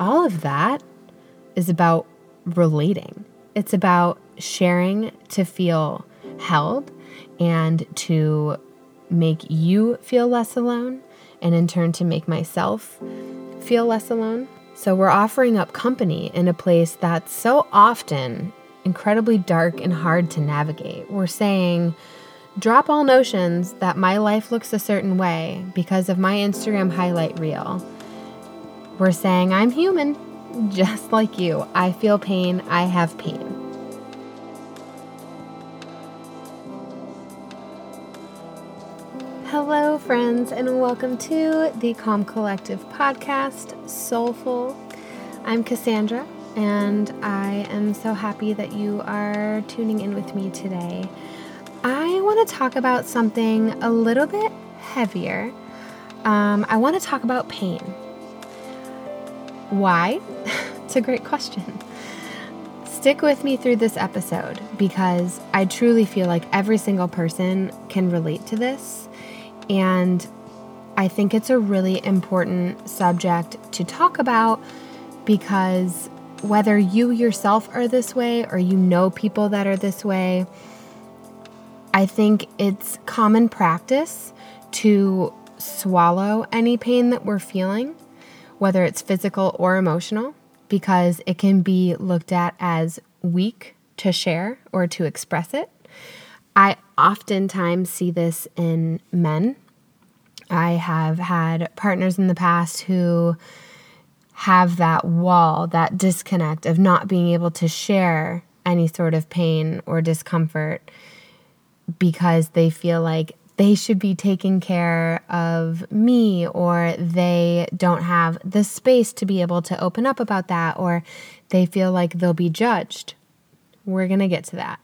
all of that is about relating. It's about sharing to feel held and to make you feel less alone, and in turn to make myself feel less alone. So, we're offering up company in a place that's so often incredibly dark and hard to navigate. We're saying, drop all notions that my life looks a certain way because of my Instagram highlight reel. We're saying, I'm human, just like you. I feel pain, I have pain. Hello, friends, and welcome to the Calm Collective podcast, Soulful. I'm Cassandra, and I am so happy that you are tuning in with me today. I want to talk about something a little bit heavier. Um, I want to talk about pain. Why? it's a great question. Stick with me through this episode because I truly feel like every single person can relate to this and I think it's a really important subject to talk about because whether you yourself are this way or you know people that are this way, I think it's common practice to swallow any pain that we're feeling, whether it's physical or emotional, because it can be looked at as weak to share or to express it. I oftentimes see this in men. I have had partners in the past who have that wall, that disconnect of not being able to share any sort of pain or discomfort because they feel like they should be taking care of me or they don't have the space to be able to open up about that or they feel like they'll be judged. We're going to get to that.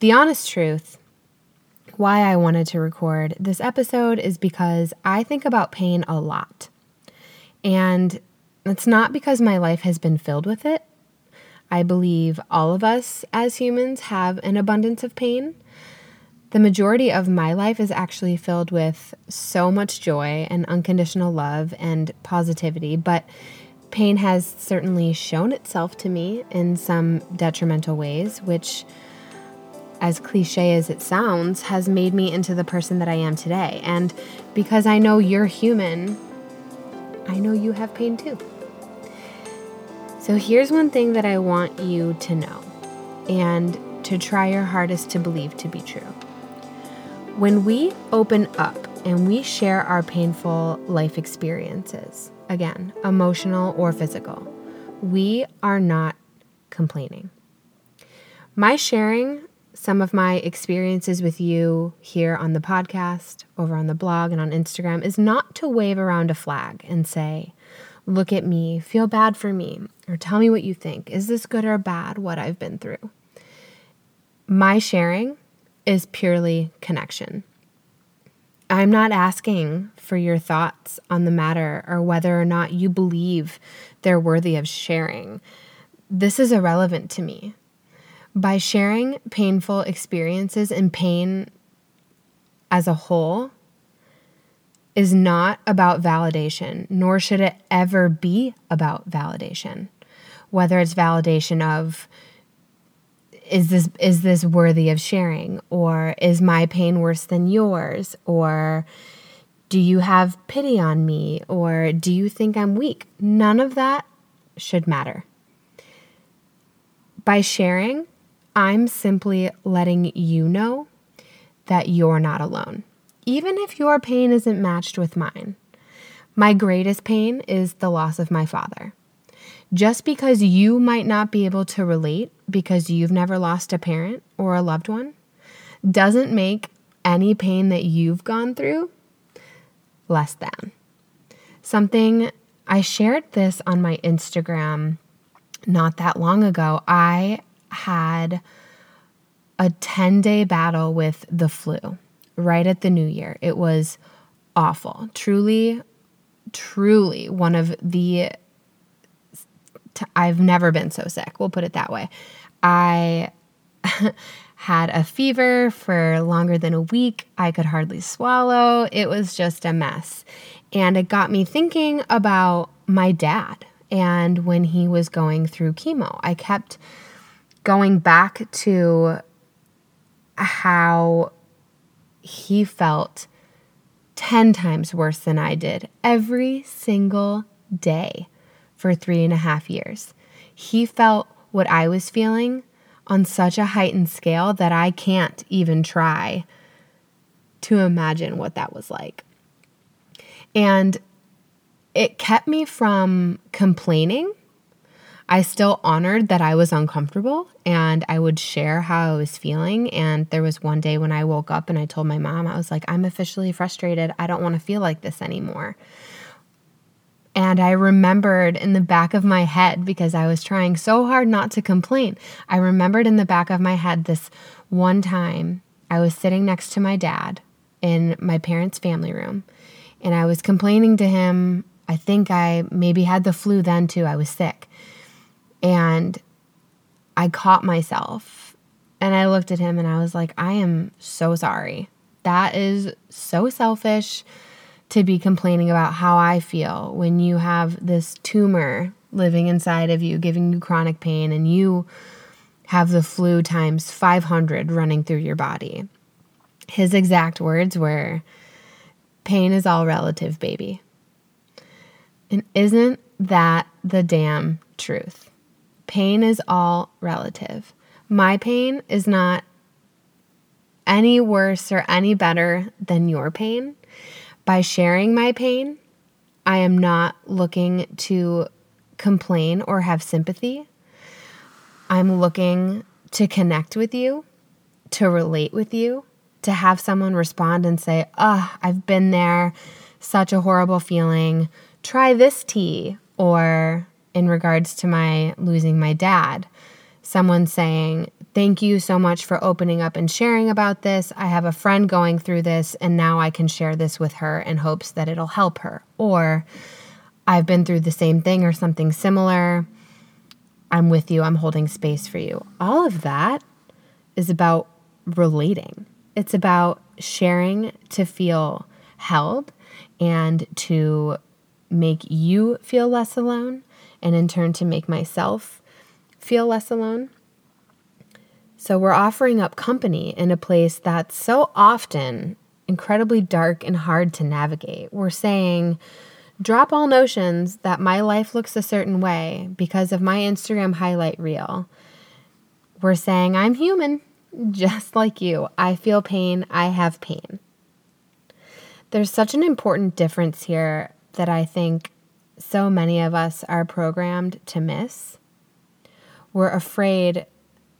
The honest truth, why I wanted to record this episode is because I think about pain a lot. And it's not because my life has been filled with it. I believe all of us as humans have an abundance of pain. The majority of my life is actually filled with so much joy and unconditional love and positivity, but pain has certainly shown itself to me in some detrimental ways, which as cliche as it sounds, has made me into the person that I am today. And because I know you're human, I know you have pain too. So here's one thing that I want you to know and to try your hardest to believe to be true. When we open up and we share our painful life experiences, again, emotional or physical, we are not complaining. My sharing some of my experiences with you here on the podcast, over on the blog, and on Instagram is not to wave around a flag and say, Look at me, feel bad for me, or tell me what you think. Is this good or bad, what I've been through? My sharing is purely connection. I'm not asking for your thoughts on the matter or whether or not you believe they're worthy of sharing. This is irrelevant to me. By sharing painful experiences and pain as a whole is not about validation, nor should it ever be about validation. Whether it's validation of is this is this worthy of sharing or is my pain worse than yours or do you have pity on me or do you think I'm weak? None of that should matter. By sharing, I'm simply letting you know that you're not alone, even if your pain isn't matched with mine. My greatest pain is the loss of my father. Just because you might not be able to relate because you've never lost a parent or a loved one doesn't make any pain that you've gone through less than. Something I shared this on my Instagram not that long ago. I had a 10 day battle with the flu right at the new year. It was awful. Truly, truly one of the. I've never been so sick. We'll put it that way. I had a fever for longer than a week. I could hardly swallow. It was just a mess. And it got me thinking about my dad and when he was going through chemo. I kept going back to how he felt 10 times worse than I did every single day for three and a half years. He felt what I was feeling on such a heightened scale that I can't even try to imagine what that was like. And it kept me from complaining. I still honored that I was uncomfortable and I would share how I was feeling. And there was one day when I woke up and I told my mom, I was like, I'm officially frustrated. I don't want to feel like this anymore. And I remembered in the back of my head, because I was trying so hard not to complain, I remembered in the back of my head this one time I was sitting next to my dad in my parents' family room and I was complaining to him. I think I maybe had the flu then too. I was sick. And I caught myself and I looked at him and I was like, I am so sorry. That is so selfish to be complaining about how I feel when you have this tumor living inside of you, giving you chronic pain, and you have the flu times 500 running through your body. His exact words were, Pain is all relative, baby. And isn't that the damn truth? Pain is all relative. My pain is not any worse or any better than your pain. By sharing my pain, I am not looking to complain or have sympathy. I'm looking to connect with you, to relate with you, to have someone respond and say, Oh, I've been there, such a horrible feeling. Try this tea. Or in regards to my losing my dad, someone saying, Thank you so much for opening up and sharing about this. I have a friend going through this, and now I can share this with her in hopes that it'll help her. Or I've been through the same thing or something similar. I'm with you. I'm holding space for you. All of that is about relating. It's about sharing to feel held and to make you feel less alone, and in turn to make myself feel less alone. So we're offering up company in a place that's so often incredibly dark and hard to navigate. We're saying, drop all notions that my life looks a certain way because of my Instagram highlight reel. We're saying, I'm human just like you. I feel pain, I have pain. There's such an important difference here that I think so many of us are programmed to miss. We're afraid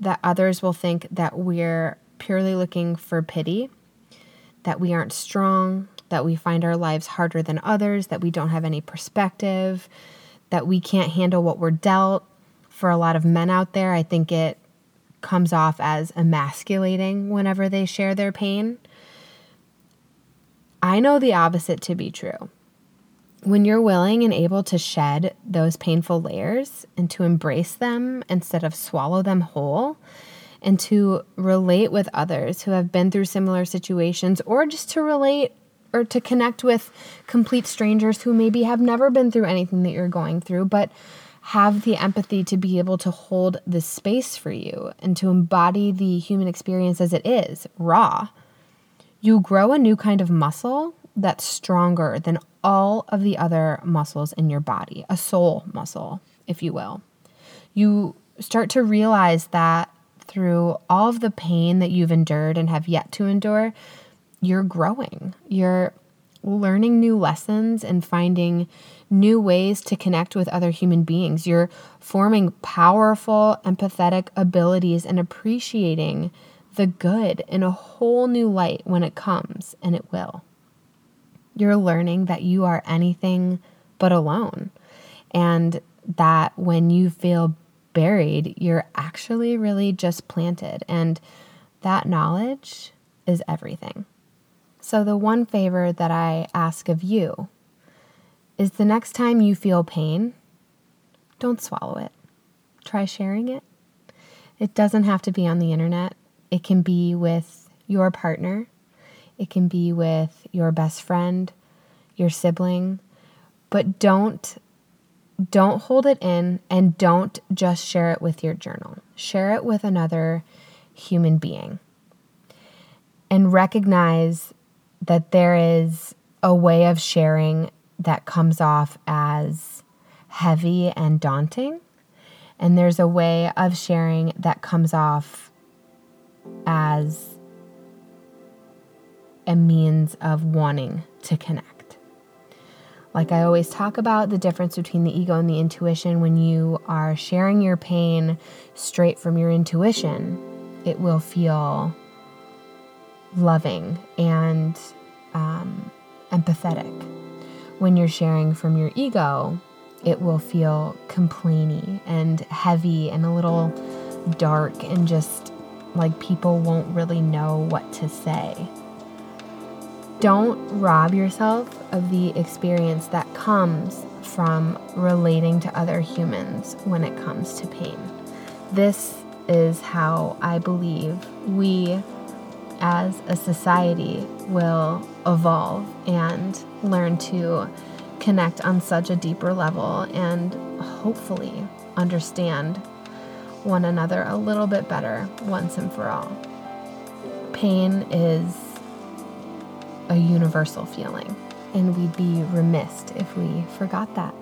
that others will think that we're purely looking for pity, that we aren't strong, that we find our lives harder than others, that we don't have any perspective, that we can't handle what we're dealt. For a lot of men out there, I think it comes off as emasculating whenever they share their pain. I know the opposite to be true. When you're willing and able to shed those painful layers and to embrace them instead of swallow them whole, and to relate with others who have been through similar situations, or just to relate or to connect with complete strangers who maybe have never been through anything that you're going through, but have the empathy to be able to hold the space for you and to embody the human experience as it is, raw. You grow a new kind of muscle that's stronger than all of the other muscles in your body, a soul muscle, if you will. You start to realize that through all of the pain that you've endured and have yet to endure, you're growing. You're learning new lessons and finding new ways to connect with other human beings. You're forming powerful, empathetic abilities and appreciating the good in a whole new light when it comes, and it will. You're learning that you are anything but alone, and that when you feel buried, you're actually really just planted. And that knowledge is everything. So, the one favor that I ask of you is the next time you feel pain, don't swallow it. Try sharing it. It doesn't have to be on the internet, it can be with your partner, it can be with your best friend, your sibling, but don't don't hold it in and don't just share it with your journal. Share it with another human being. And recognize that there is a way of sharing that comes off as heavy and daunting. And there's a way of sharing that comes off as a means of wanting to connect. Like I always talk about the difference between the ego and the intuition. When you are sharing your pain straight from your intuition, it will feel loving and um, empathetic. When you're sharing from your ego, it will feel complainy and heavy and a little dark and just like people won't really know what to say. Don't rob yourself of the experience that comes from relating to other humans when it comes to pain. This is how I believe we as a society will evolve and learn to connect on such a deeper level and hopefully understand one another a little bit better once and for all. Pain is a universal feeling, and we'd be remiss if we forgot that.